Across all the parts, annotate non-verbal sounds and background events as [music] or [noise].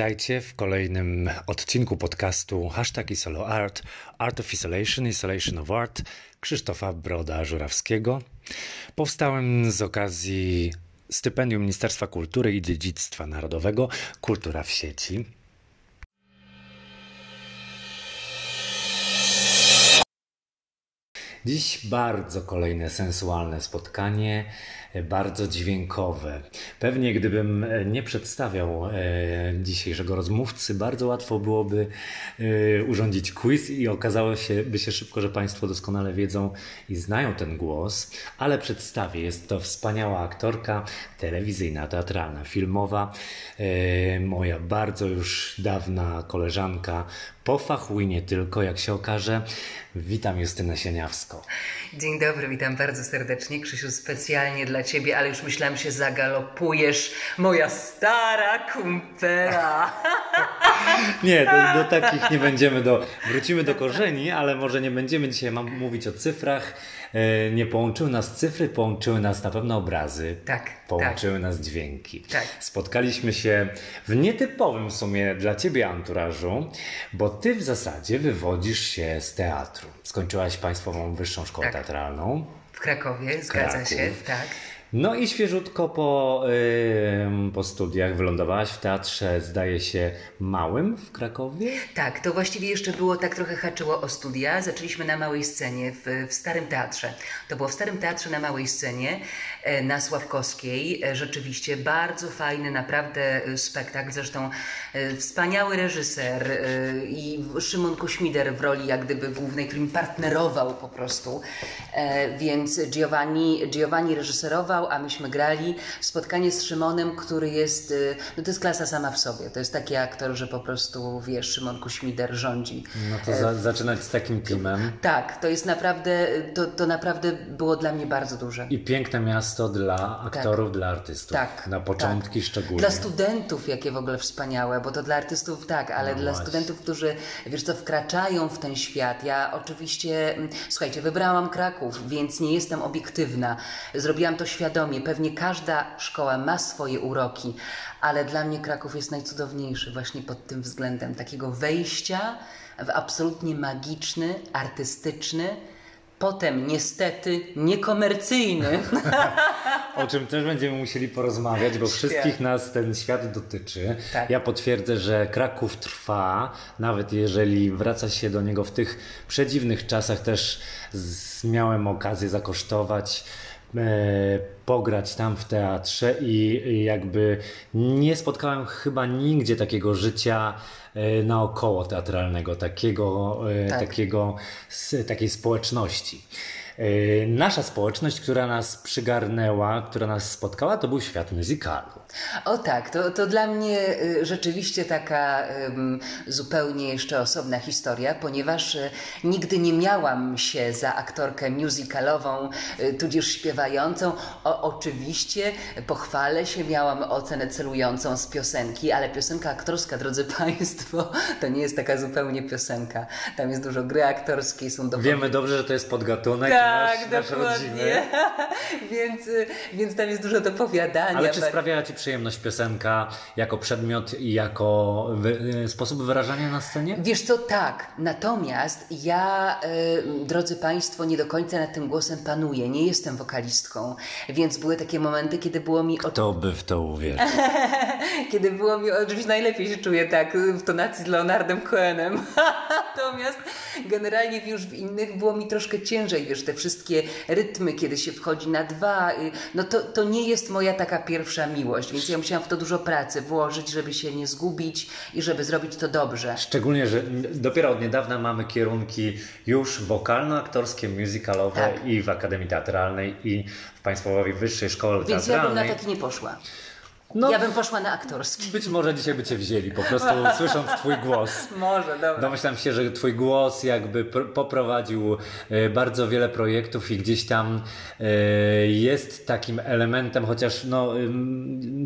Witajcie w kolejnym odcinku podcastu Hashtag Isolo Art, Art of Isolation, Isolation of Art Krzysztofa Broda-Żurawskiego. Powstałem z okazji stypendium Ministerstwa Kultury i Dziedzictwa Narodowego Kultura w sieci. Dziś bardzo kolejne sensualne spotkanie bardzo dźwiękowe. Pewnie gdybym e, nie przedstawiał e, dzisiejszego rozmówcy, bardzo łatwo byłoby e, urządzić quiz i okazało się, by się szybko, że Państwo doskonale wiedzą i znają ten głos, ale przedstawię. Jest to wspaniała aktorka telewizyjna, teatralna, filmowa, moja bardzo już dawna koleżanka po fachu i nie tylko, jak się okaże. Witam Justynę Sieniawską. Dzień dobry, witam bardzo serdecznie. Krzysiu, specjalnie dla Ciebie, ale już myślałam, się zagalopujesz. Moja stara kumpela. [laughs] nie, do, do takich nie będziemy. Do, wrócimy do korzeni, ale może nie będziemy dzisiaj mam mówić o cyfrach E, nie połączyły nas cyfry, połączyły nas na pewno obrazy. Tak. Połączyły tak. nas dźwięki. Tak. Spotkaliśmy się w nietypowym w sumie dla ciebie anturażu, bo ty w zasadzie wywodzisz się z teatru. Skończyłaś Państwową Wyższą Szkołę tak. Teatralną. W Krakowie, zgadza Kraków. się, tak. No i świeżutko po, yy, po studiach wylądowałaś w teatrze, zdaje się, małym w Krakowie? Tak, to właściwie jeszcze było tak trochę haczyło o studia. Zaczęliśmy na małej scenie w, w Starym Teatrze. To było w Starym Teatrze na małej scenie na Sławkowskiej. E, rzeczywiście bardzo fajny, naprawdę e, spektakl. Zresztą wspaniały reżyser i Szymon Kośmider w roli jak gdyby głównej, który mi partnerował po prostu. Więc Giovanni, Giovanni reżyserował a myśmy grali. Spotkanie z Szymonem, który jest, no to jest klasa sama w sobie. To jest taki aktor, że po prostu, wiesz, Szymon Kuśmider rządzi. No to za, zaczynać z takim teamem. Tak, to jest naprawdę, to, to naprawdę było dla mnie bardzo duże. I piękne miasto dla aktorów, tak. dla artystów. Tak. Na początki tak. szczególnie. Dla studentów jakie w ogóle wspaniałe, bo to dla artystów tak, ale no dla właśnie. studentów, którzy, wiesz co, wkraczają w ten świat. Ja oczywiście, mm, słuchajcie, wybrałam Kraków, więc nie jestem obiektywna. Zrobiłam to świadomie. Pewnie każda szkoła ma swoje uroki, ale dla mnie Kraków jest najcudowniejszy właśnie pod tym względem takiego wejścia w absolutnie magiczny, artystyczny, potem niestety niekomercyjny. o czym też będziemy musieli porozmawiać, bo wszystkich nas ten świat dotyczy. Tak. Ja potwierdzę, że Kraków trwa, nawet jeżeli wraca się do niego w tych przedziwnych czasach, też miałem okazję zakosztować E, pograć tam w teatrze i jakby nie spotkałem chyba nigdzie takiego życia naokoło teatralnego, takiego, e, tak. takiego takiej społeczności. Nasza społeczność, która nas przygarnęła, która nas spotkała, to był świat muzykalu. O tak, to, to dla mnie y, rzeczywiście taka um, zupełnie jeszcze osobna historia, ponieważ y, nigdy nie miałam się za aktorkę musicalową, y, tudzież śpiewającą. O, oczywiście pochwalę się, miałam ocenę celującą z piosenki, ale piosenka aktorska, drodzy [laughs] Państwo, to nie jest taka zupełnie piosenka. Tam jest dużo gry aktorskiej, są dochody. Wiemy dobrze, że to jest podgatunek tak, nasz, nasz rodziny. [laughs] więc, więc tam jest dużo dopowiadania. Ale czy sprawiała Ci przyjemność piosenka jako przedmiot i jako wy, sposób wyrażania na scenie? Wiesz co, tak. Natomiast ja, y, drodzy Państwo, nie do końca nad tym głosem panuję. Nie jestem wokalistką, więc były takie momenty, kiedy było mi... Kto by w to uwierzył? [laughs] kiedy było mi... Oczywiście najlepiej się czuję tak w tonacji z Leonardem Cohenem. [laughs] Natomiast generalnie już w innych było mi troszkę ciężej, wiesz, te wszystkie rytmy, kiedy się wchodzi na dwa, y, no to, to nie jest moja taka pierwsza miłość, więc ja musiałam w to dużo pracy włożyć, żeby się nie zgubić i żeby zrobić to dobrze. Szczególnie, że dopiero od niedawna mamy kierunki już wokalno-aktorskie, musicalowe tak. i w Akademii Teatralnej i w Państwowej Wyższej Szkole Więc Teatralnej. Więc ja bym na taki nie poszła. No, ja bym poszła na aktorski. Być może dzisiaj by cię wzięli, po prostu [laughs] słysząc twój głos. Może, dobra. Domyślam się, że twój głos jakby poprowadził e, bardzo wiele projektów i gdzieś tam e, jest takim elementem, chociaż no,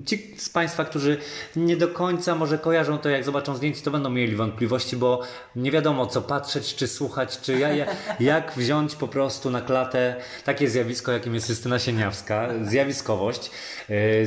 ci z Państwa, którzy nie do końca może kojarzą to, jak zobaczą zdjęcie, to będą mieli wątpliwości, bo nie wiadomo co patrzeć, czy słuchać, czy ja, jak wziąć po prostu na klatę takie zjawisko, jakim jest Justyna Sieniawska, zjawiskowość,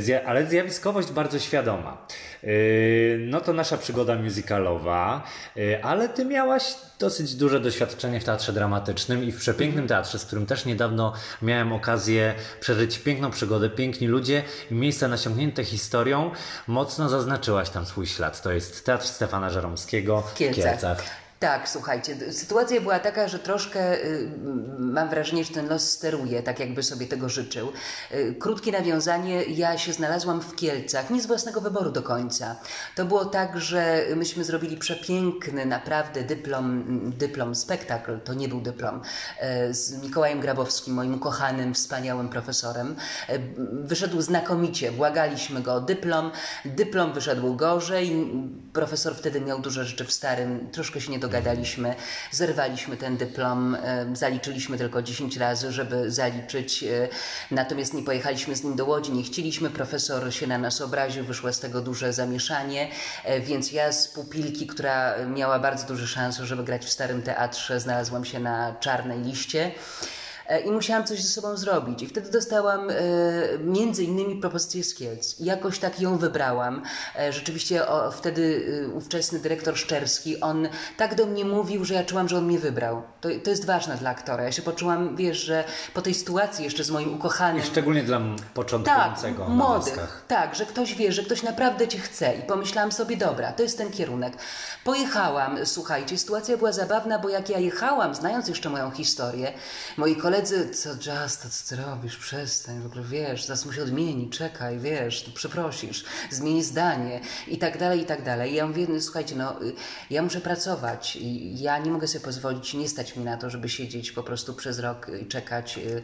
e, ale zjawisko zjawiskowość bardzo świadoma. Yy, no to nasza przygoda musicalowa, yy, ale ty miałaś dosyć duże doświadczenie w teatrze dramatycznym i w przepięknym Mhm. teatrze, z którym też niedawno miałem okazję przeżyć piękną przygodę, piękni ludzie i miejsca nasiągnięte historią. Mocno zaznaczyłaś tam swój ślad. To jest Teatr Stefana Żeromskiego w Kielcach. Tak, słuchajcie, sytuacja była taka, że troszkę y, mam wrażenie, że ten los steruje, tak jakby sobie tego życzył. Y, krótkie nawiązanie, ja się znalazłam w Kielcach, nie z własnego wyboru do końca. To było tak, że myśmy zrobili przepiękny, naprawdę dyplom, dyplom spektakl, to nie był dyplom, y, z Mikołajem Grabowskim, moim ukochanym, wspaniałym profesorem. Y, Wyszedł znakomicie, błagaliśmy go o dyplom, dyplom wyszedł gorzej, profesor wtedy miał dużo rzeczy w starym, troszkę się nie dogadaliśmy, zerwaliśmy ten dyplom, zaliczyliśmy tylko 10 razy, żeby zaliczyć, e, natomiast nie pojechaliśmy z nim do Łodzi, nie chcieliśmy, profesor się na nas obraził, wyszło z tego duże zamieszanie, e, więc ja z pupilki, która miała bardzo duże szanse, żeby grać w Starym Teatrze, znalazłam się na czarnej liście. E, I musiałam coś ze sobą zrobić. I wtedy dostałam e, między innymi propozycję z Kielc. I jakoś tak ją wybrałam. E, rzeczywiście o, wtedy ówczesny dyrektor Szczerski, on tak do mnie mówił, że ja czułam, że on mnie wybrał. To, to jest ważne dla aktora. Ja się poczułam, wiesz, że po tej sytuacji jeszcze z moim ukochanym... I szczególnie dla Tak, początkującego na młodych. Tak, że ktoś wie, że ktoś naprawdę cię chce. I pomyślałam sobie, dobra, to jest ten kierunek. Pojechałam, słuchajcie, sytuacja była zabawna, bo jak ja jechałam, znając jeszcze moją historię, moi koledzy, co Just, co ty robisz, przestań, w ogóle wiesz, zaraz mu się odmieni, czekaj, wiesz, tu przeprosisz, zmieni zdanie i tak dalej, i tak dalej. I ja mówię, no, słuchajcie, no, y, ja muszę pracować i ja nie mogę sobie pozwolić, nie stać mi na to, żeby siedzieć po prostu przez rok i czekać y,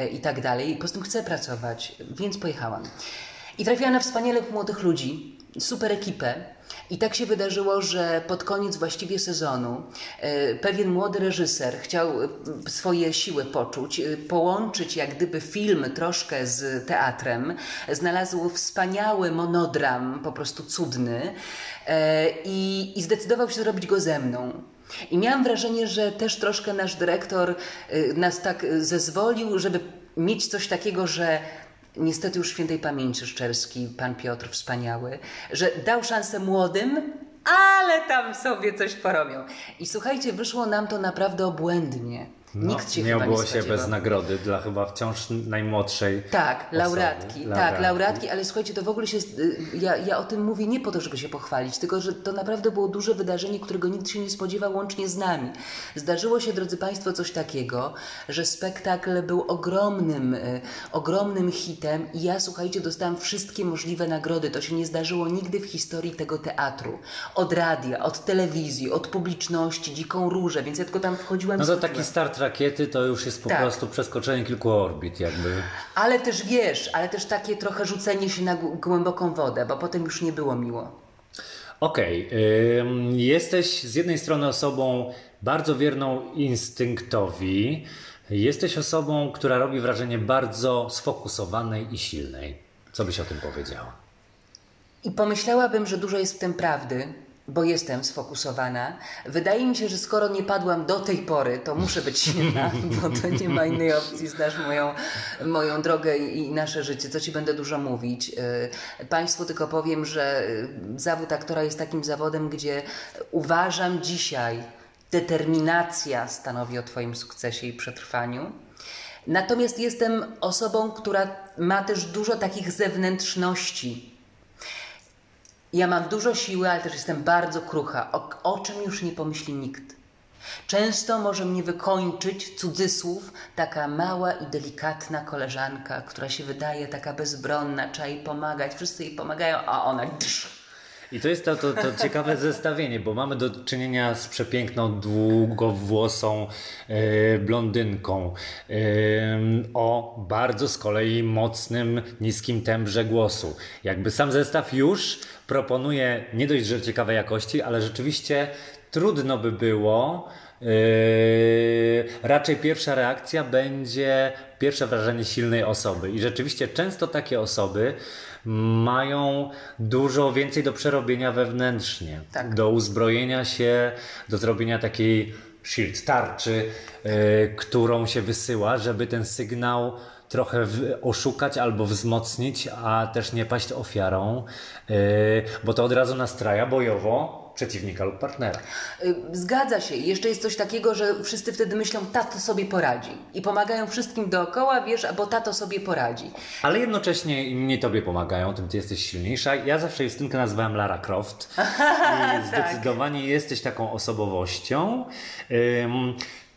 y, i tak dalej. Po prostu chcę pracować, więc pojechałam. I trafiłam na wspaniałych młodych ludzi, super ekipę. I tak się wydarzyło, że pod koniec właściwie sezonu e, pewien młody reżyser chciał e, swoje siły poczuć, e, połączyć jak gdyby film troszkę z teatrem. Znalazł wspaniały monodram, po prostu cudny i, i zdecydował się zrobić go ze mną. I miałam wrażenie, że też troszkę nasz dyrektor nas tak zezwolił, żeby mieć coś takiego, że niestety już świętej pamięci Szczerski, pan Piotr wspaniały, że dał szansę młodym, ale tam sobie coś porobią. I słuchajcie, wyszło nam to naprawdę obłędnie. Nikt się No, chyba było nie się spodziewał. bez nagrody dla chyba wciąż najmłodszej. Tak, laureatki, tak, Laureatki. ale słuchajcie, to w ogóle się, y, ja, ja o tym mówię nie po to, żeby się pochwalić, tylko że to naprawdę było duże wydarzenie, którego nikt się nie spodziewał łącznie z nami. Zdarzyło się, drodzy Państwo, coś takiego, że spektakl był ogromnym, y, ogromnym hitem i ja, słuchajcie, dostałam wszystkie możliwe nagrody. To się nie zdarzyło nigdy w historii tego teatru. Od radia, od telewizji, od publiczności, dziką różę, więc ja tylko tam wchodziłam No to taki start rakiety to już jest po Tak. prostu przeskoczenie kilku orbit jakby. Ale też wiesz, ale też takie trochę rzucenie się na gł- głęboką wodę, bo potem już nie było miło. Okej, ym, jesteś z jednej strony osobą bardzo wierną instynktowi, jesteś osobą, która robi wrażenie bardzo sfokusowanej i silnej. Co byś o tym powiedziała? I pomyślałabym, że dużo jest w tym prawdy, bo jestem sfokusowana. Wydaje mi się, że skoro nie padłam do tej pory, to muszę być silna, [laughs] bo to nie ma innej opcji. Znasz moją, moją drogę i nasze życie, co ci będę dużo mówić. Yy, Państwu tylko powiem, że yy, zawód aktora jest takim zawodem, gdzie uważam dzisiaj, determinacja stanowi o Twoim sukcesie i przetrwaniu. Natomiast jestem osobą, która ma też dużo takich zewnętrzności. Ja mam dużo siły, ale też jestem bardzo krucha, o, o czym już nie pomyśli nikt. Często może mnie wykończyć, cudzysłów, taka mała i delikatna koleżanka, która się wydaje taka bezbronna, trzeba jej pomagać, wszyscy jej pomagają, a ona drz. I to jest to, to, to ciekawe [laughs] zestawienie, bo mamy do czynienia z przepiękną, długowłosą e, blondynką e, o bardzo z kolei mocnym, niskim tembrze głosu. Jakby sam zestaw już proponuje nie dość, że ciekawej jakości, ale rzeczywiście trudno by było. Yy, raczej pierwsza reakcja będzie pierwsze wrażenie silnej osoby. I rzeczywiście często takie osoby mają dużo więcej do przerobienia wewnętrznie, Tak. do uzbrojenia się, do zrobienia takiej shield, tarczy, yy, którą się wysyła, żeby ten sygnał trochę oszukać albo wzmocnić, a też nie paść ofiarą, yy, bo to od razu nastraja bojowo przeciwnika lub partnera. Y, Zgadza się. Jeszcze jest coś takiego, że wszyscy wtedy myślą, tato sobie poradzi. I pomagają wszystkim dookoła, wiesz, bo tato sobie poradzi. Ale jednocześnie inni tobie pomagają, tym ty jesteś silniejsza. Ja zawsze Justynkę nazywałem Lara Croft. [laughs] I zdecydowanie jesteś taką osobowością.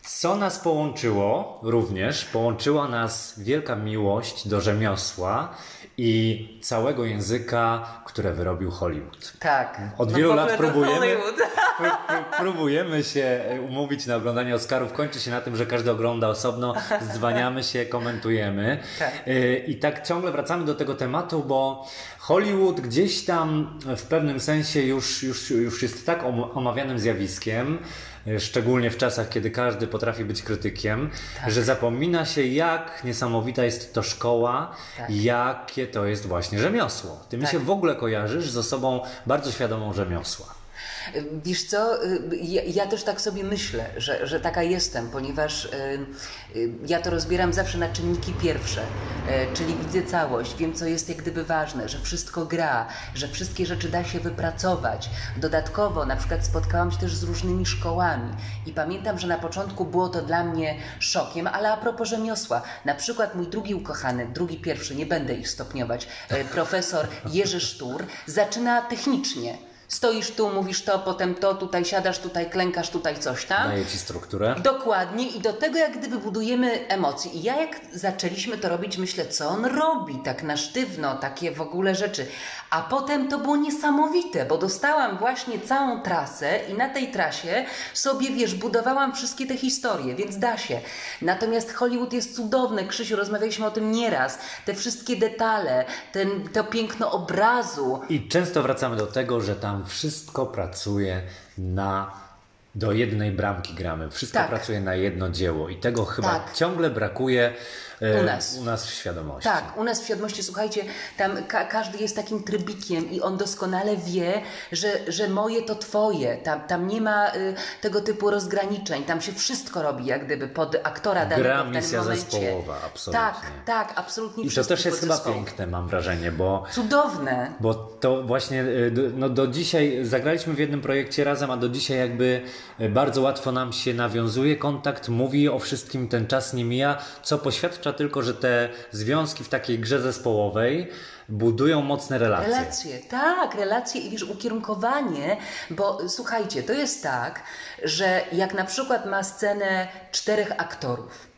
Co nas połączyło również? Połączyła nas wielka miłość do rzemiosła i całego języka, które wyrobił Hollywood. Tak. Od No wielu lat próbujemy, [laughs] próbujemy się e, umówić na oglądanie Oscarów. Kończy się na tym, że każdy ogląda osobno, dzwaniamy się, komentujemy. Tak. E, I tak ciągle wracamy do tego tematu, bo Hollywood gdzieś tam w pewnym sensie już, już, już jest tak om- omawianym zjawiskiem, szczególnie w czasach, kiedy każdy potrafi być krytykiem, Tak. że zapomina się, jak niesamowita jest to szkoła, Tak. jakie to jest właśnie rzemiosło. Ty mi Tak. się w ogóle kojarzysz z osobą bardzo świadomą rzemiosła. Wiesz co, y, ja, ja też tak sobie myślę, że, że taka jestem, ponieważ y, y, ja to rozbieram zawsze na czynniki pierwsze, czyli widzę całość, wiem co jest jak gdyby ważne, że wszystko gra, że wszystkie rzeczy da się wypracować. Dodatkowo na przykład spotkałam się też z różnymi szkołami i pamiętam, że na początku było to dla mnie szokiem, ale a propos rzemiosła, na przykład mój drugi ukochany, drugi pierwszy, nie będę ich stopniować, profesor Jerzy Sztur, zaczyna technicznie. Stoisz tu, mówisz to, potem to, tutaj siadasz, tutaj klękasz, tutaj coś tam. Daje ci strukturę. Dokładnie i do tego jak gdyby budujemy emocje. I ja jak zaczęliśmy to robić, myślę, co on robi tak na sztywno, takie w ogóle rzeczy. A potem to było niesamowite, bo dostałam właśnie całą trasę i na tej trasie sobie, wiesz, budowałam wszystkie te historie, więc da się. Natomiast Hollywood jest cudowny, Krzysiu, rozmawialiśmy o tym nieraz. Te wszystkie detale, ten, to piękno obrazu, I często wracamy do tego, że tam wszystko pracuje na. Do jednej bramki gramy. Wszystko Tak. pracuje na jedno dzieło i tego chyba Tak. ciągle brakuje U nas. u nas w świadomości. Tak, u nas w świadomości, słuchajcie, tam ka każdy jest takim trybikiem i on doskonale wie, że, że moje to twoje. Tam, tam nie ma y, tego typu rozgraniczeń. Tam się wszystko robi jak gdyby pod aktora danego Gra w misja momencie. zespołowa, absolutnie. Tak, tak, absolutnie I to też jest chyba piękne, mam wrażenie, bo Cudowne. Bo to właśnie y, do- no do dzisiaj zagraliśmy w jednym projekcie razem, a do dzisiaj jakby y, bardzo łatwo nam się nawiązuje kontakt, mówi o wszystkim, ten czas nie mija, co poświadcza tylko, że te związki w takiej grze zespołowej budują mocne relacje. Relacje, tak, relacje i wiesz, ukierunkowanie, bo słuchajcie, to jest tak, że jak na przykład ma scenę czterech aktorów,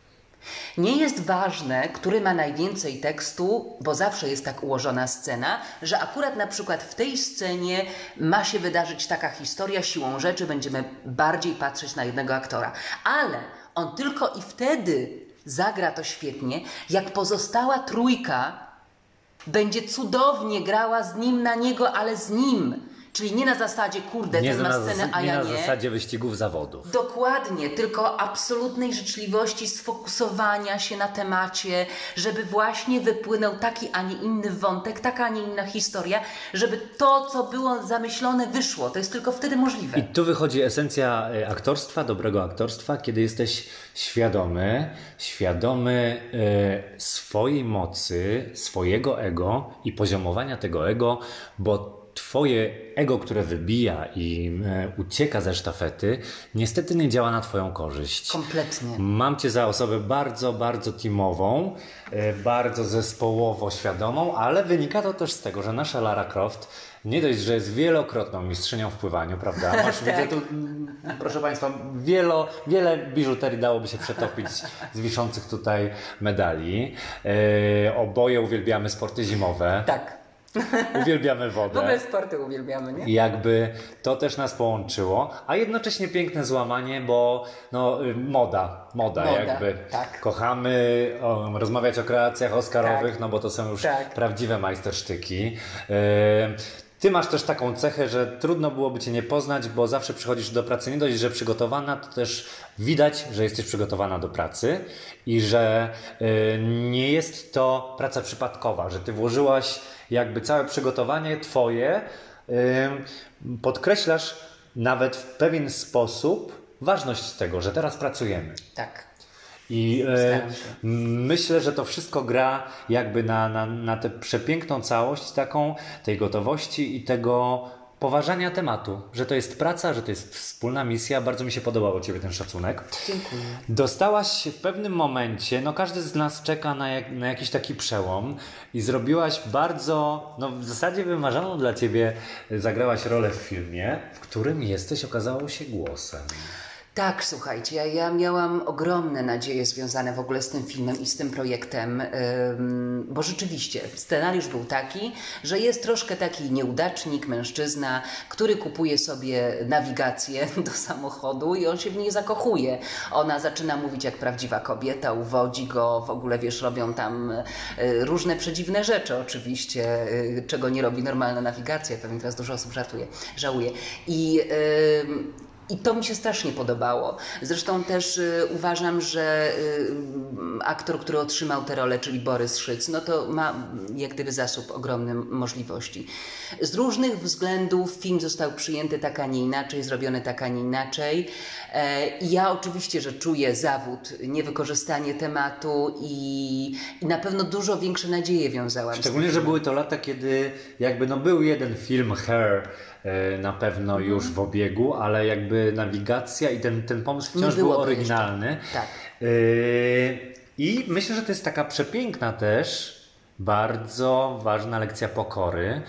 nie jest ważne, który ma najwięcej tekstu, bo zawsze jest tak ułożona scena, że akurat na przykład w tej scenie ma się wydarzyć taka historia, siłą rzeczy będziemy bardziej patrzeć na jednego aktora. Ale on tylko i wtedy zagra to świetnie, jak pozostała trójka będzie cudownie grała z nim na niego, ale z nim. Czyli nie na zasadzie, kurde, Nie ten na, ma scenę, a nie ja na nie. zasadzie wyścigów zawodów. Dokładnie, tylko absolutnej życzliwości, sfokusowania się na temacie, żeby właśnie wypłynął taki, a nie inny wątek, taka, a nie inna historia, żeby to, co było zamyślone, wyszło. To jest tylko wtedy możliwe. I tu wychodzi esencja e, aktorstwa, dobrego aktorstwa, kiedy jesteś świadomy, świadomy e, swojej mocy, swojego ego i poziomowania tego ego, bo Twoje ego, które wybija i e, ucieka ze sztafety, niestety nie działa na Twoją korzyść. Kompletnie. Mam Cię za osobę bardzo, bardzo teamową, e, bardzo zespołowo świadomą, ale wynika to też z tego, że nasza Lara Croft nie dość, że jest wielokrotną mistrzynią w pływaniu, prawda? [laughs] Masz, widzę tu, proszę Państwa, wielo, wiele biżuterii dałoby się przetopić z wiszących tutaj medali. E, oboje uwielbiamy sporty zimowe, Tak. Uwielbiamy wodę. ogóle sporty uwielbiamy, nie? Jakby to też nas połączyło, a jednocześnie piękne złamanie, bo no, y, moda, moda, Moda, jakby. tak. Kochamy o, rozmawiać o kreacjach Oscarowych, Tak. no bo to są już Tak. prawdziwe majstersztyki. Y, Ty masz też taką cechę, że trudno byłoby Cię nie poznać, bo zawsze przychodzisz do pracy nie dość, że przygotowana, to też widać, że jesteś przygotowana do pracy i że y, nie jest to praca przypadkowa, że Ty włożyłaś jakby całe przygotowanie Twoje, y, podkreślasz nawet w pewien sposób ważność tego, że teraz pracujemy. Tak. I e, myślę, że to wszystko gra jakby na, na, na tę przepiękną całość taką tej gotowości i tego poważania tematu, że to jest praca, że to jest wspólna misja. Bardzo mi się podobał od Ciebie ten szacunek. Dziękuję. Dostałaś w pewnym momencie, no każdy z nas czeka na, jak, na jakiś taki przełom i zrobiłaś bardzo, no w zasadzie wymarzoną dla Ciebie, zagrałaś rolę w filmie, w którym jesteś, okazało się, głosem. Tak, słuchajcie, ja, ja miałam ogromne nadzieje związane w ogóle z tym filmem i z tym projektem, bo rzeczywiście scenariusz był taki, że jest troszkę taki nieudacznik, mężczyzna, który kupuje sobie nawigację [laughs] do samochodu i on się w niej zakochuje. Ona zaczyna mówić jak prawdziwa kobieta, uwodzi go, w ogóle wiesz, robią tam y, różne przedziwne rzeczy oczywiście, y, czego nie robi normalna nawigacja, pewnie teraz dużo osób żartuje, żałuje. I i to mi się strasznie podobało. Zresztą też y, uważam, że y, aktor, który otrzymał tę rolę, czyli Borys Szyc, no to ma mm, jak gdyby zasób ogromny możliwości. Z różnych względów film został przyjęty tak, a nie inaczej, zrobiony tak, a nie inaczej. E, I ja oczywiście, że czuję zawód, niewykorzystanie tematu i, i na pewno dużo większe nadzieje wiązałam z tym Szczególnie, że były to lata, kiedy jakby no był jeden film e, na pewno Mhm. już w obiegu, ale jakby nawigacja i ten, ten pomysł wciąż był oryginalny. Tak. E, I myślę, że to jest taka przepiękna też, bardzo ważna lekcja pokory,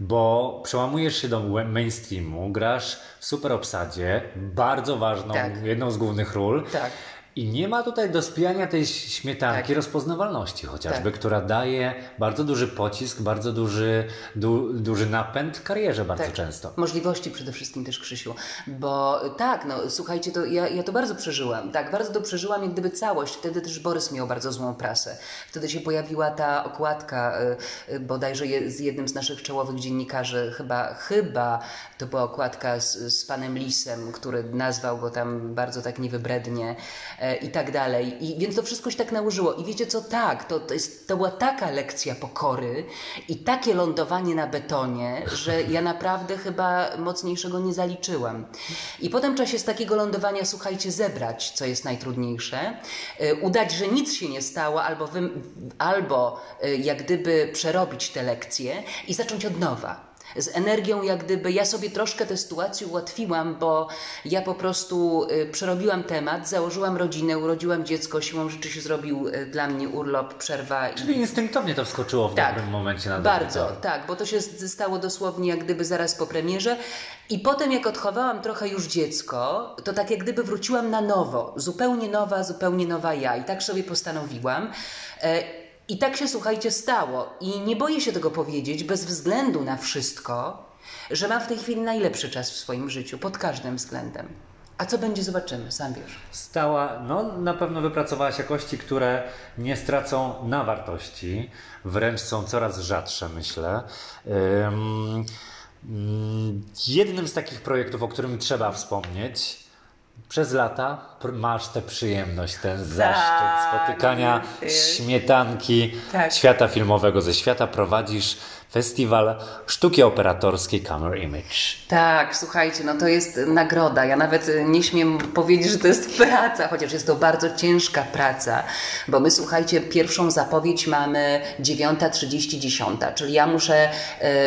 bo przełamujesz się do mainstreamu, grasz w super obsadzie, bardzo ważną, Tak. jedną z głównych ról. Tak. I nie ma tutaj do spijania tej śmietanki Tak. rozpoznawalności chociażby, Tak. która daje bardzo duży pocisk, bardzo duży, du, duży napęd karierze bardzo Tak. często. Możliwości przede wszystkim też, Krzysiu. Bo tak, no słuchajcie, to ja, ja to bardzo przeżyłam. Tak, bardzo to przeżyłam jak gdyby całość. Wtedy też Borys miał bardzo złą prasę. Wtedy się pojawiła ta okładka, y, y, bodajże je, z jednym z naszych czołowych dziennikarzy, chyba, chyba to była okładka z, z panem Lisem, który nazwał go tam bardzo tak niewybrednie e, i tak dalej. I, więc to wszystko się tak nałożyło. I wiecie co, tak, to, to, jest, to była taka lekcja pokory i takie lądowanie na betonie, że ja naprawdę chyba mocniejszego nie zaliczyłam. I potem trzeba się z takiego lądowania, słuchajcie, zebrać, co jest najtrudniejsze, y, udać, że nic się nie stało, albo, wy, albo y, jak gdyby przerobić te lekcje i zacząć od nowa z energią, jak gdyby ja sobie troszkę tę sytuację ułatwiłam, bo ja po prostu y, przerobiłam temat, założyłam rodzinę, urodziłam dziecko, siłą rzeczy się zrobił y, dla mnie urlop, przerwa i Czyli instynktownie to wskoczyło w Tak. dobrym momencie na bardzo, tak, bo to się stało dosłownie jak gdyby zaraz po premierze. I potem jak odchowałam trochę już dziecko, to tak jak gdyby wróciłam na nowo, zupełnie nowa, zupełnie nowa ja. I tak sobie postanowiłam. I tak się, słuchajcie, stało. I nie boję się tego powiedzieć, bez względu na wszystko, że mam w tej chwili najlepszy czas w swoim życiu, pod każdym względem. A co będzie, zobaczymy, sam wiesz. Stała, no na pewno wypracowałaś jakości, które nie stracą na wartości, wręcz są coraz rzadsze, myślę. Mm, jednym z takich projektów, o którym trzeba wspomnieć, przez lata masz tę przyjemność, ten zaszczyt spotykania jest. śmietanki Tak. świata filmowego ze świata. Prowadzisz festiwal sztuki operatorskiej Camera Image. Tak, słuchajcie, no to jest nagroda. Ja nawet y, nie śmiem powiedzieć, że to jest praca, chociaż jest to bardzo ciężka praca, bo my, słuchajcie, pierwszą zapowiedź mamy 9.30, 10, czyli ja muszę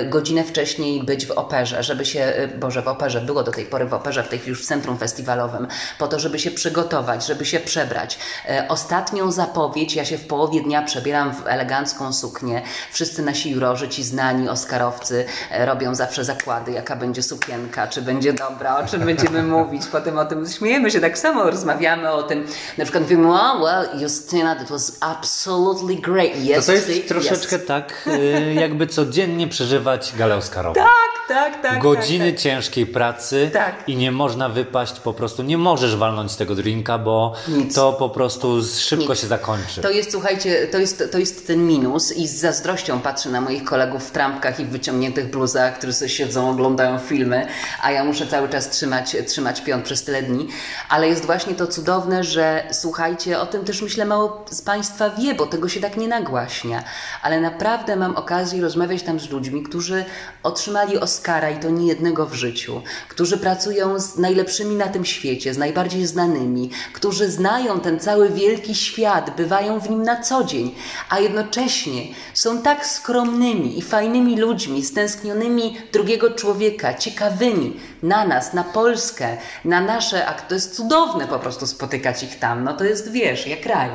y, godzinę wcześniej być w operze, żeby się, y, Boże, w operze, było do tej pory w operze, w tej chwili już w centrum festiwalowym, po to, żeby się przygotować, żeby się przebrać. Y, Ostatnią zapowiedź, ja się w połowie dnia przebieram w elegancką suknię. Wszyscy nasi jurorzy, ci znani oscarowcy e, robią zawsze zakłady, jaka będzie sukienka, czy będzie dobra, o czym będziemy [laughs] mówić. Potem o tym śmiejemy się tak samo, rozmawiamy o tym. Na przykład mówimy, oh, well, Justyna, that was absolutely great. To Yes, to jest ty- troszeczkę yes. tak, y, jakby codziennie przeżywać galę Oscarową. Tak, tak, tak. Godziny tak, tak. ciężkiej pracy Tak. i nie można wypaść po prostu, nie możesz walnąć tego drinka, bo Nic. to po prostu szybko Nic. się zakończy. To jest, słuchajcie, to jest, to jest ten minus i z zazdrością patrzę na moich kolegów w trampkach i w wyciągniętych bluzach, którzy sobie siedzą, oglądają filmy, a ja muszę cały czas trzymać, trzymać pion przez tyle dni. Ale jest właśnie to cudowne, że słuchajcie, o tym też myślę mało z Państwa wie, bo tego się tak nie nagłaśnia. Ale naprawdę mam okazję rozmawiać tam z ludźmi, którzy otrzymali Oscara i to nie jednego w życiu, którzy pracują z najlepszymi na tym świecie, z najbardziej znanymi, którzy znają ten cały wielki świat, bywają w nim na co dzień, a jednocześnie są tak skromnymi i fajnymi ludźmi, stęsknionymi drugiego człowieka, ciekawymi na nas, na Polskę, na nasze, a to jest cudowne po prostu spotykać ich tam, no to jest, wiesz, jak kraj.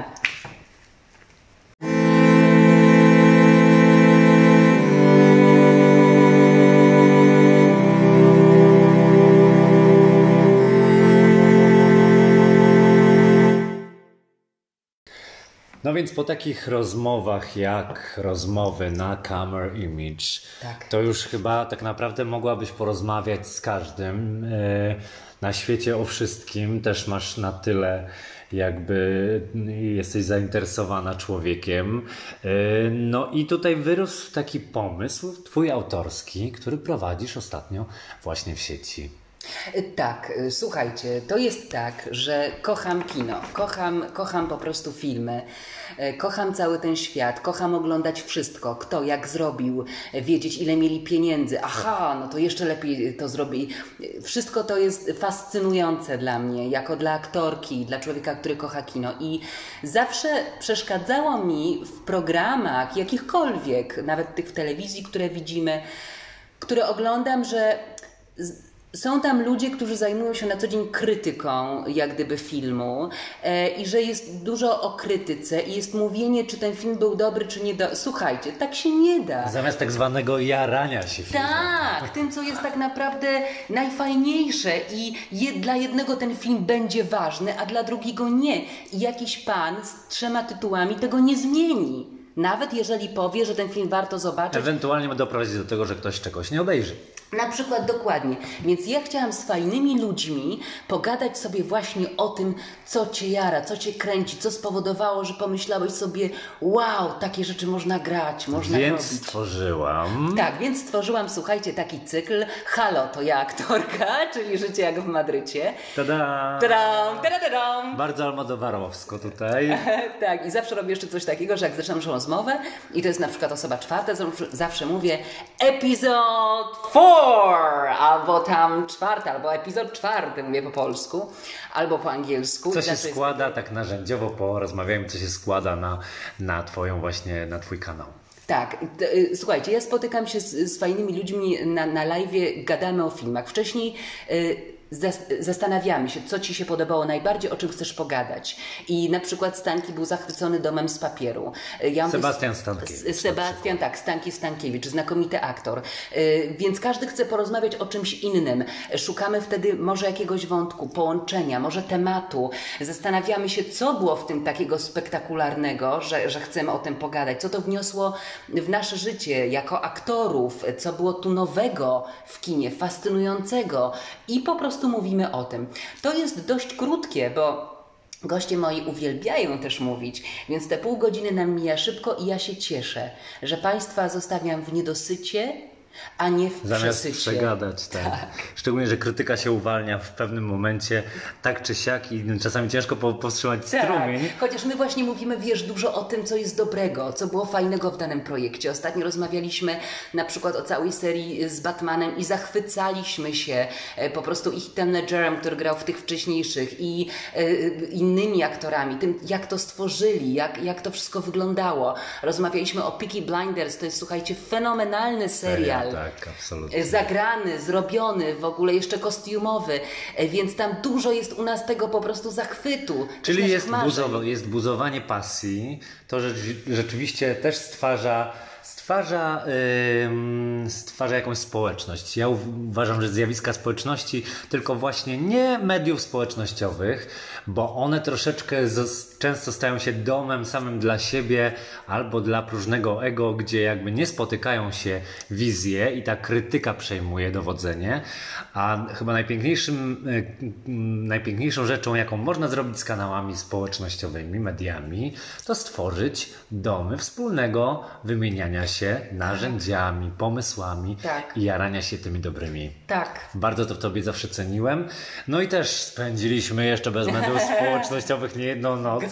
No więc po takich rozmowach jak rozmowy na Camera Image, Tak. to już chyba tak naprawdę mogłabyś porozmawiać z każdym e, na świecie o wszystkim. Też masz na tyle jakby jesteś zainteresowana człowiekiem. E, No i tutaj wyrósł taki pomysł, twój autorski, który prowadzisz ostatnio właśnie w sieci. Tak, y, słuchajcie, to jest tak, że kocham kino, kocham, kocham po prostu filmy, y, kocham cały ten świat, kocham oglądać wszystko, kto jak zrobił, y, wiedzieć ile mieli pieniędzy, aha, no to jeszcze lepiej to zrobi. Wszystko to jest fascynujące dla mnie, jako dla aktorki, dla człowieka, który kocha kino. I zawsze przeszkadzało mi w programach jakichkolwiek, nawet tych w telewizji, które widzimy, które oglądam, że są tam ludzie, którzy zajmują się na co dzień krytyką, jak gdyby filmu, e, i że jest dużo o krytyce, i jest mówienie, czy ten film był dobry, czy nie. Do... Słuchajcie, tak się nie da. Zamiast tak zwanego jarania się filmem. Tak, tym, co jest tak naprawdę najfajniejsze i je, dla jednego ten film będzie ważny, a dla drugiego nie. I jakiś pan z trzema tytułami tego nie zmieni. Nawet jeżeli powie, że ten film warto zobaczyć, Ewentualnie doprowadzić do tego, że ktoś czegoś nie obejrzy. Na przykład dokładnie. Więc ja chciałam z fajnymi ludźmi pogadać sobie właśnie o tym, co cię jara, co cię kręci, co spowodowało, że pomyślałeś sobie, wow, takie rzeczy można grać, można Więc robić. stworzyłam Tak, więc stworzyłam, słuchajcie, taki cykl Halo, to ja aktorka, [laughs] czyli Życie jak w Madrycie. Tada! Tadam, tadadadam. Bardzo almodowarowsko tutaj. [laughs] Tak, i zawsze robię jeszcze coś takiego, że jak zaczynam rozmowę i to jest na przykład osoba czwarta, zawsze- zawsze mówię epizod four, albo tam czwarta, albo epizod czwarty, mówię po polsku, albo po angielsku. Co się jest- składa, tak narzędziowo porozmawiajmy, co się składa na, na twoją właśnie, na twój kanał. Tak, y, słuchajcie, ja spotykam się z, z fajnymi ludźmi na, na live, gadamy o filmach. Wcześniej y, zastanawiamy się, co Ci się podobało najbardziej, o czym chcesz pogadać. I na przykład Stanki był zachwycony domem z papieru. Y, Ja Sebastian Stankiewicz, Sebastian, tak, Stanki Stankiewicz, znakomity aktor. Y, Więc każdy chce porozmawiać o czymś innym. Szukamy wtedy może jakiegoś wątku, połączenia, może tematu. Zastanawiamy się, co było w tym takiego spektakularnego, że, że chcemy o tym pogadać. Co to wniosło w nasze życie jako aktorów, co było tu nowego w kinie, fascynującego. I po prostu mówimy o tym. To jest dość krótkie, bo Goście moi uwielbiają też mówić, więc te pół godziny nam mija szybko i ja się cieszę, że Państwa zostawiam w niedosycie, a nie w Zamiast przesycie. przegadać, tak. Szczególnie, że krytyka się uwalnia w pewnym momencie, tak czy siak i czasami ciężko po- powstrzymać Tak, strumień. chociaż my właśnie mówimy, wiesz, dużo o tym, co jest dobrego, co było fajnego w danym projekcie. Ostatnio rozmawialiśmy na przykład o całej serii z Batmanem i zachwycaliśmy się e, po prostu ich Heath Ledgerem, który grał w tych wcześniejszych i e, innymi aktorami, tym jak to stworzyli, jak, jak to wszystko wyglądało. Rozmawialiśmy o Peaky Blinders, to jest, słuchajcie, fenomenalny serial. Tak, absolutnie. Zagrany, zrobiony, w ogóle jeszcze kostiumowy, więc tam dużo jest u nas tego po prostu zachwytu. Czyli jest, buzowa- jest buzowanie pasji, to rzeczy- rzeczywiście też stwarza, stwarza, ym, stwarza jakąś społeczność. Ja uw- uważam, że zjawiska społeczności, tylko właśnie nie mediów społecznościowych, bo one troszeczkę często stają się domem samym dla siebie albo dla próżnego ego, gdzie jakby nie spotykają się wizje i ta krytyka przejmuje dowodzenie, a chyba najpiękniejszym, y, najpiękniejszą rzeczą, jaką można zrobić z kanałami społecznościowymi, mediami, to stworzyć domy wspólnego wymieniania się narzędziami, pomysłami Tak. i jarania się tymi dobrymi. Tak. Bardzo to w Tobie zawsze ceniłem. No i też spędziliśmy jeszcze bez mediów społecznościowych nie jedną noc.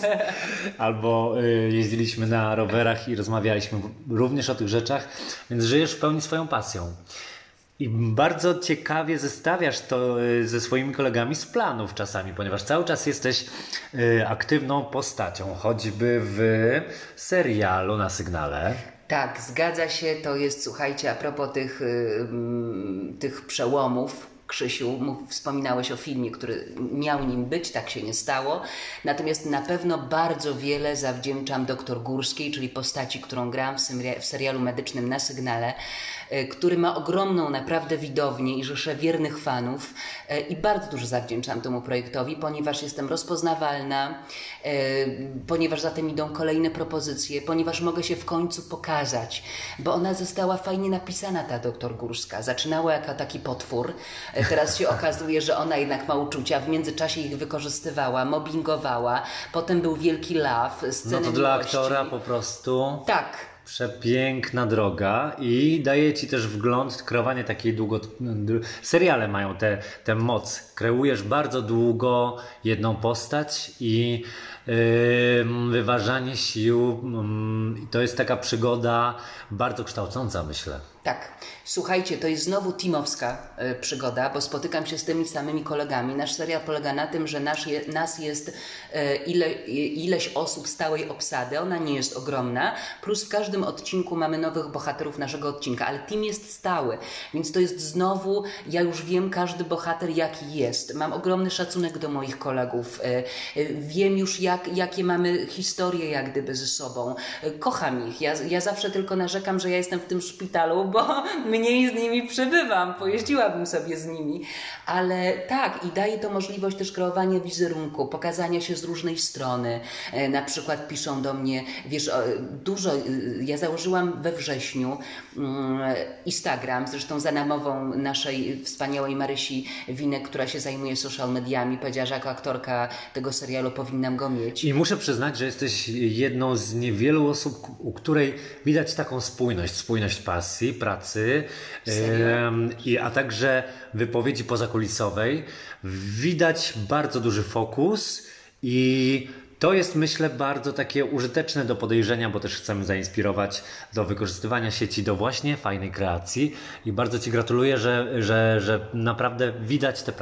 Albo y, jeździliśmy na rowerach i rozmawialiśmy również o tych rzeczach, więc żyjesz w pełni swoją pasją. I bardzo ciekawie zestawiasz to y, ze swoimi kolegami z planów czasami, ponieważ cały czas jesteś y, aktywną postacią, choćby w serialu na sygnale. Tak, zgadza się. To jest, słuchajcie, a propos tych, tych przełomów, Krzysiu, wspominałeś o filmie, który miał nim być, tak się nie stało. Natomiast na pewno bardzo wiele zawdzięczam doktor Górskiej, czyli postaci, którą grałam w, seria- w serialu medycznym na sygnale, który ma ogromną naprawdę widownię i rzeszę wiernych fanów. E, I bardzo dużo zawdzięczam temu projektowi, ponieważ jestem rozpoznawalna, e, ponieważ za tym idą kolejne propozycje, ponieważ mogę się w końcu pokazać, bo ona została fajnie napisana, ta doktor Górska. Zaczynała jako taki potwór, e, teraz się [laughs] okazuje, że ona jednak ma uczucia, w międzyczasie ich wykorzystywała, mobbingowała, potem był wielki love, sceny No to dla miłości. aktora po prostu Tak, przepiękna droga i daje ci też wgląd, kreowanie takiej długo... Seriale mają tę tę tę moc. Kreujesz bardzo długo jedną postać i wyważanie sił. to jest taka przygoda bardzo kształcąca, myślę. Tak. Słuchajcie, to jest znowu teamowska e, przygoda, bo spotykam się z tymi samymi kolegami. Nasz serial polega na tym, że nasz je, nas jest e, ile, ileś osób stałej obsady. Ona nie jest ogromna. Plus w każdym odcinku mamy nowych bohaterów naszego odcinka, ale team jest stały. Więc to jest znowu, ja już wiem każdy bohater jaki jest. Mam ogromny szacunek do moich kolegów. Wiem już jak, jakie mamy historie jak gdyby ze sobą. E, Kocham ich. Ja, ja zawsze tylko narzekam, że ja jestem w tym szpitalu, bo [laughs] mniej z nimi przebywam. Pojeździłabym sobie z nimi. Ale tak, i daje to możliwość też kreowania wizerunku, pokazania się z różnej strony. E, Na przykład piszą do mnie, wiesz, dużo, y, ja założyłam we wrześniu mm, Instagram, zresztą za namową naszej wspaniałej Marysi Winek, która się zajmuje social mediami, powiedziała, że jako aktorka tego serialu powinnam go mieć. I muszę przyznać, że jesteś jedną z niewielu osób, u której widać taką spójność, spójność pasji, pracy, i, a także wypowiedzi pozakulisowej. Widać bardzo duży fokus i to jest myślę bardzo takie użyteczne do podejrzenia, bo też chcemy zainspirować do wykorzystywania sieci do właśnie fajnej kreacji. I bardzo Ci gratuluję, że, że, że naprawdę widać tę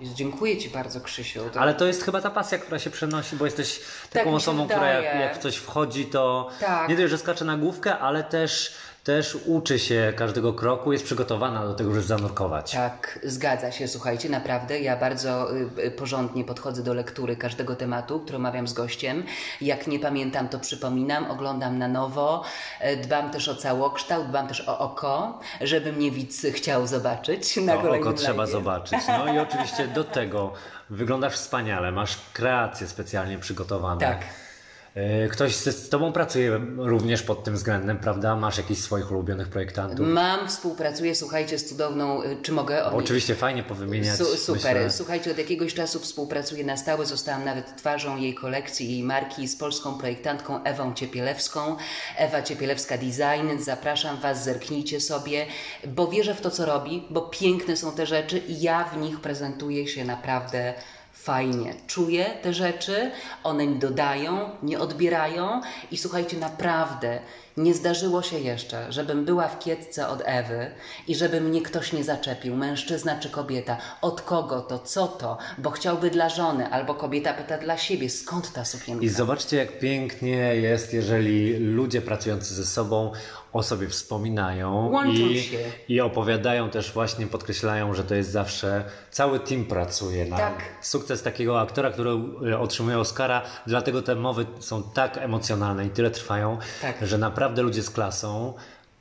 Dziękuję Ci bardzo, Krzysiu. To... Ale to jest chyba ta pasja, która się przenosi, bo jesteś taką mi się osobą, która jak, jak coś wchodzi, to Tak. nie dość, że skacze na główkę, ale też, też uczy się każdego kroku, jest przygotowana do tego, żeby zanurkować. Tak, zgadza się, słuchajcie, naprawdę. Ja bardzo y, y, porządnie podchodzę do lektury każdego tematu, który omawiam z gościem. Jak nie pamiętam, to przypominam, oglądam na nowo. E, Dbam też o całokształt, dbam też o oko, żeby mnie widz chciał zobaczyć [laughs] na To kolejnym oko trzeba zobaczyć. No i [laughs] oczywiście do tego wyglądasz wspaniale, masz kreacje specjalnie przygotowane. Tak. E, Ktoś z, Tobą pracuje również pod tym względem, prawda? Masz jakichś swoich ulubionych projektantów? Mam, współpracuję, słuchajcie, z cudowną, y, czy mogę o Oczywiście fajnie powymieniać. Su, super. myślę. Słuchajcie, od jakiegoś czasu współpracuję na stałe. Zostałam nawet twarzą jej kolekcji, jej marki z polską projektantką Ewą Ciepielewską. Ewa Ciepielewska Design. Zapraszam Was, zerknijcie sobie, bo wierzę w to, co robi, bo piękne są te rzeczy i ja w nich prezentuję się naprawdę fajnie. Czuję te rzeczy, one mi dodają, nie odbierają i słuchajcie, naprawdę nie zdarzyło się jeszcze, żebym była w kietce od Ewy i żeby mnie ktoś nie zaczepił, mężczyzna czy kobieta. Od kogo to, co to? Bo chciałby dla żony, albo kobieta pyta dla siebie, skąd ta sukienka? I zobaczcie, jak pięknie jest, jeżeli ludzie pracujący ze sobą o sobie wspominają i, się. i opowiadają też właśnie, podkreślają, że to jest zawsze cały team pracuje na Tak. sukces takiego aktora, który e, otrzymuje Oscara. Dlatego te mowy są tak emocjonalne i tyle trwają, Tak. że naprawdę ludzie z klasą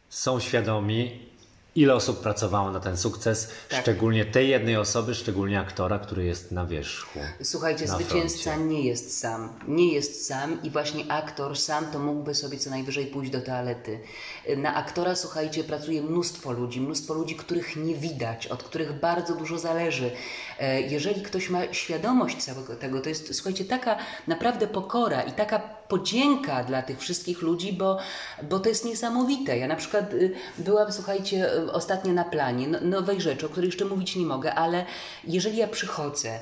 są świadomi, ile osób pracowało na ten sukces, Tak. szczególnie tej jednej osoby, szczególnie aktora, który jest na wierzchu. Słuchajcie, na zwycięzca froncie. nie jest sam. Nie jest sam i właśnie aktor sam to mógłby sobie co najwyżej pójść do toalety. Na aktora, słuchajcie, pracuje mnóstwo ludzi, mnóstwo ludzi, których nie widać, od których bardzo dużo zależy. E, Jeżeli ktoś ma świadomość całego tego, to jest, słuchajcie, taka naprawdę pokora i taka podzięka dla tych wszystkich ludzi, bo, bo to jest niesamowite. Ja na przykład y, byłam, słuchajcie, y, ostatnio na planie no, nowej rzeczy, o której jeszcze mówić nie mogę, ale jeżeli ja przychodzę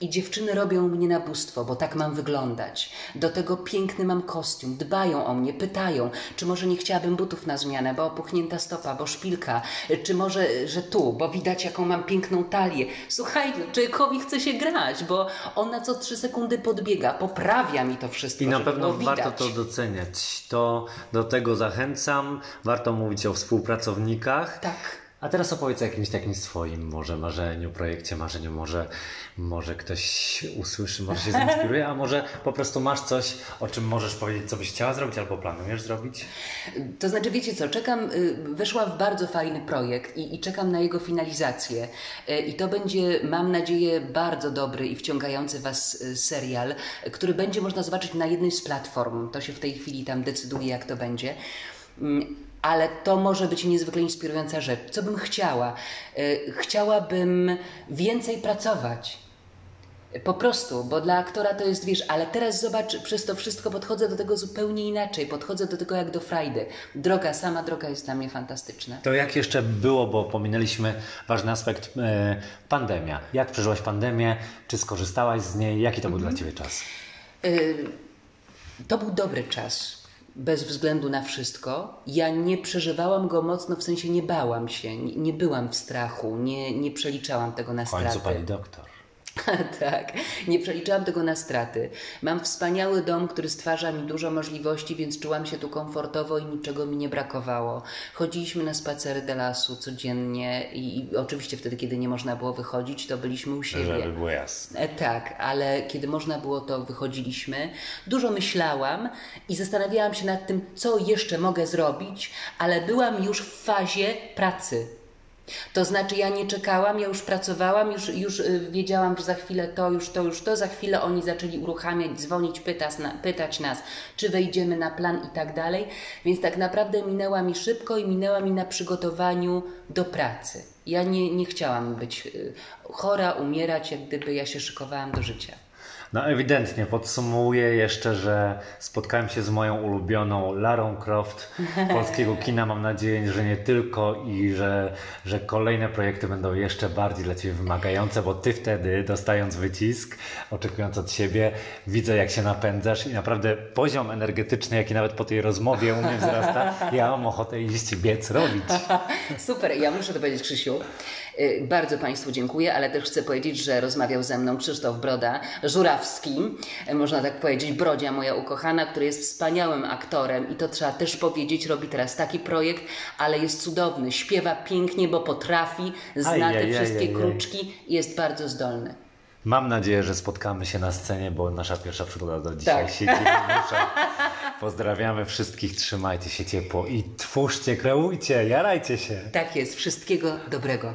I dziewczyny robią mnie na bóstwo, bo tak mam wyglądać. Do tego piękny mam kostium, dbają o mnie, pytają, czy może nie chciałabym butów na zmianę, bo opuchnięta stopa, bo szpilka, czy może, że tu, bo widać jaką mam piękną talię. Słuchajcie, człowiekowi chce się grać, bo ona co trzy sekundy podbiega, poprawia mi to wszystko. I na pewno warto to doceniać. To do tego zachęcam. Warto mówić o współpracownikach. Tak. A teraz opowiedz o jakimś takim swoim może marzeniu, projekcie, marzeniu. Może, może ktoś usłyszy, może się zainspiruje, a może po prostu masz coś, o czym możesz powiedzieć, co byś chciała zrobić albo planujesz zrobić? To znaczy, wiecie co, czekam, y, weszła w bardzo fajny projekt i, i czekam na jego finalizację. Y, I to będzie, mam nadzieję, bardzo dobry i wciągający Was y, serial, który będzie można zobaczyć na jednej z platform. To się w tej chwili tam decyduje, jak to będzie. Ale to może być niezwykle inspirująca rzecz. Co bym chciała? Y, Chciałabym więcej pracować. Po prostu, bo dla aktora to jest, wiesz, ale teraz zobacz, przez to wszystko podchodzę do tego zupełnie inaczej. Podchodzę do tego jak do frajdy. Droga, sama droga jest dla mnie fantastyczna. To jak jeszcze było, bo pominęliśmy ważny aspekt, e, pandemia. Jak przeżyłaś pandemię? Czy skorzystałaś z niej? Jaki to był dla Ciebie czas? Y, To był dobry czas. Bez względu na wszystko. Ja nie przeżywałam go mocno, w sensie nie bałam się, nie, nie byłam w strachu, nie, nie przeliczałam tego na W końcu straty. Pani doktor. [laughs] tak, nie przeliczałam tego na straty. Mam wspaniały dom, który stwarza mi dużo możliwości, więc czułam się tu komfortowo i niczego mi nie brakowało. Chodziliśmy na spacery do lasu codziennie i, i oczywiście wtedy, kiedy nie można było wychodzić, to byliśmy u siebie. Żeby było jasne. E, Tak, ale kiedy można było, to wychodziliśmy. Dużo myślałam i zastanawiałam się nad tym, co jeszcze mogę zrobić, ale byłam już w fazie pracy. To znaczy, ja nie czekałam, ja już pracowałam, już, już y, wiedziałam, że za chwilę to, już to, już to. Za chwilę oni zaczęli uruchamiać, dzwonić, pytać, pytać nas, czy wejdziemy na plan i tak dalej. Więc tak naprawdę minęła mi szybko i minęła mi na przygotowaniu do pracy. Ja nie, nie chciałam być y, chora, umierać, jak gdyby ja się szykowałam do życia. No ewidentnie podsumuję jeszcze, że spotkałem się z moją ulubioną Larą Croft [laughs] polskiego kina. Mam nadzieję, że nie tylko i że, że kolejne projekty będą jeszcze bardziej dla Ciebie wymagające, bo Ty wtedy dostając wycisk, oczekując od siebie, widzę jak się napędzasz i naprawdę poziom energetyczny, jaki nawet po tej rozmowie u mnie wzrasta, [laughs] ja mam ochotę iść biec robić. [laughs] Super, ja muszę to powiedzieć, Krzysiu. Y, Bardzo Państwu dziękuję, ale też chcę powiedzieć, że rozmawiał ze mną Krzysztof Broda, Żurawski, y, można tak powiedzieć, Brodzia, moja ukochana, który jest wspaniałym aktorem i to trzeba też powiedzieć, robi teraz taki projekt, ale jest cudowny, śpiewa pięknie, bo potrafi, zna te wszystkie kruczki i jest bardzo zdolny. Mam nadzieję, że spotkamy się na scenie, bo nasza pierwsza przygoda do dzisiaj Tak. siedzi. Pozdrawiamy wszystkich, trzymajcie się ciepło i twórzcie, kreujcie, jarajcie się. Tak jest, wszystkiego dobrego.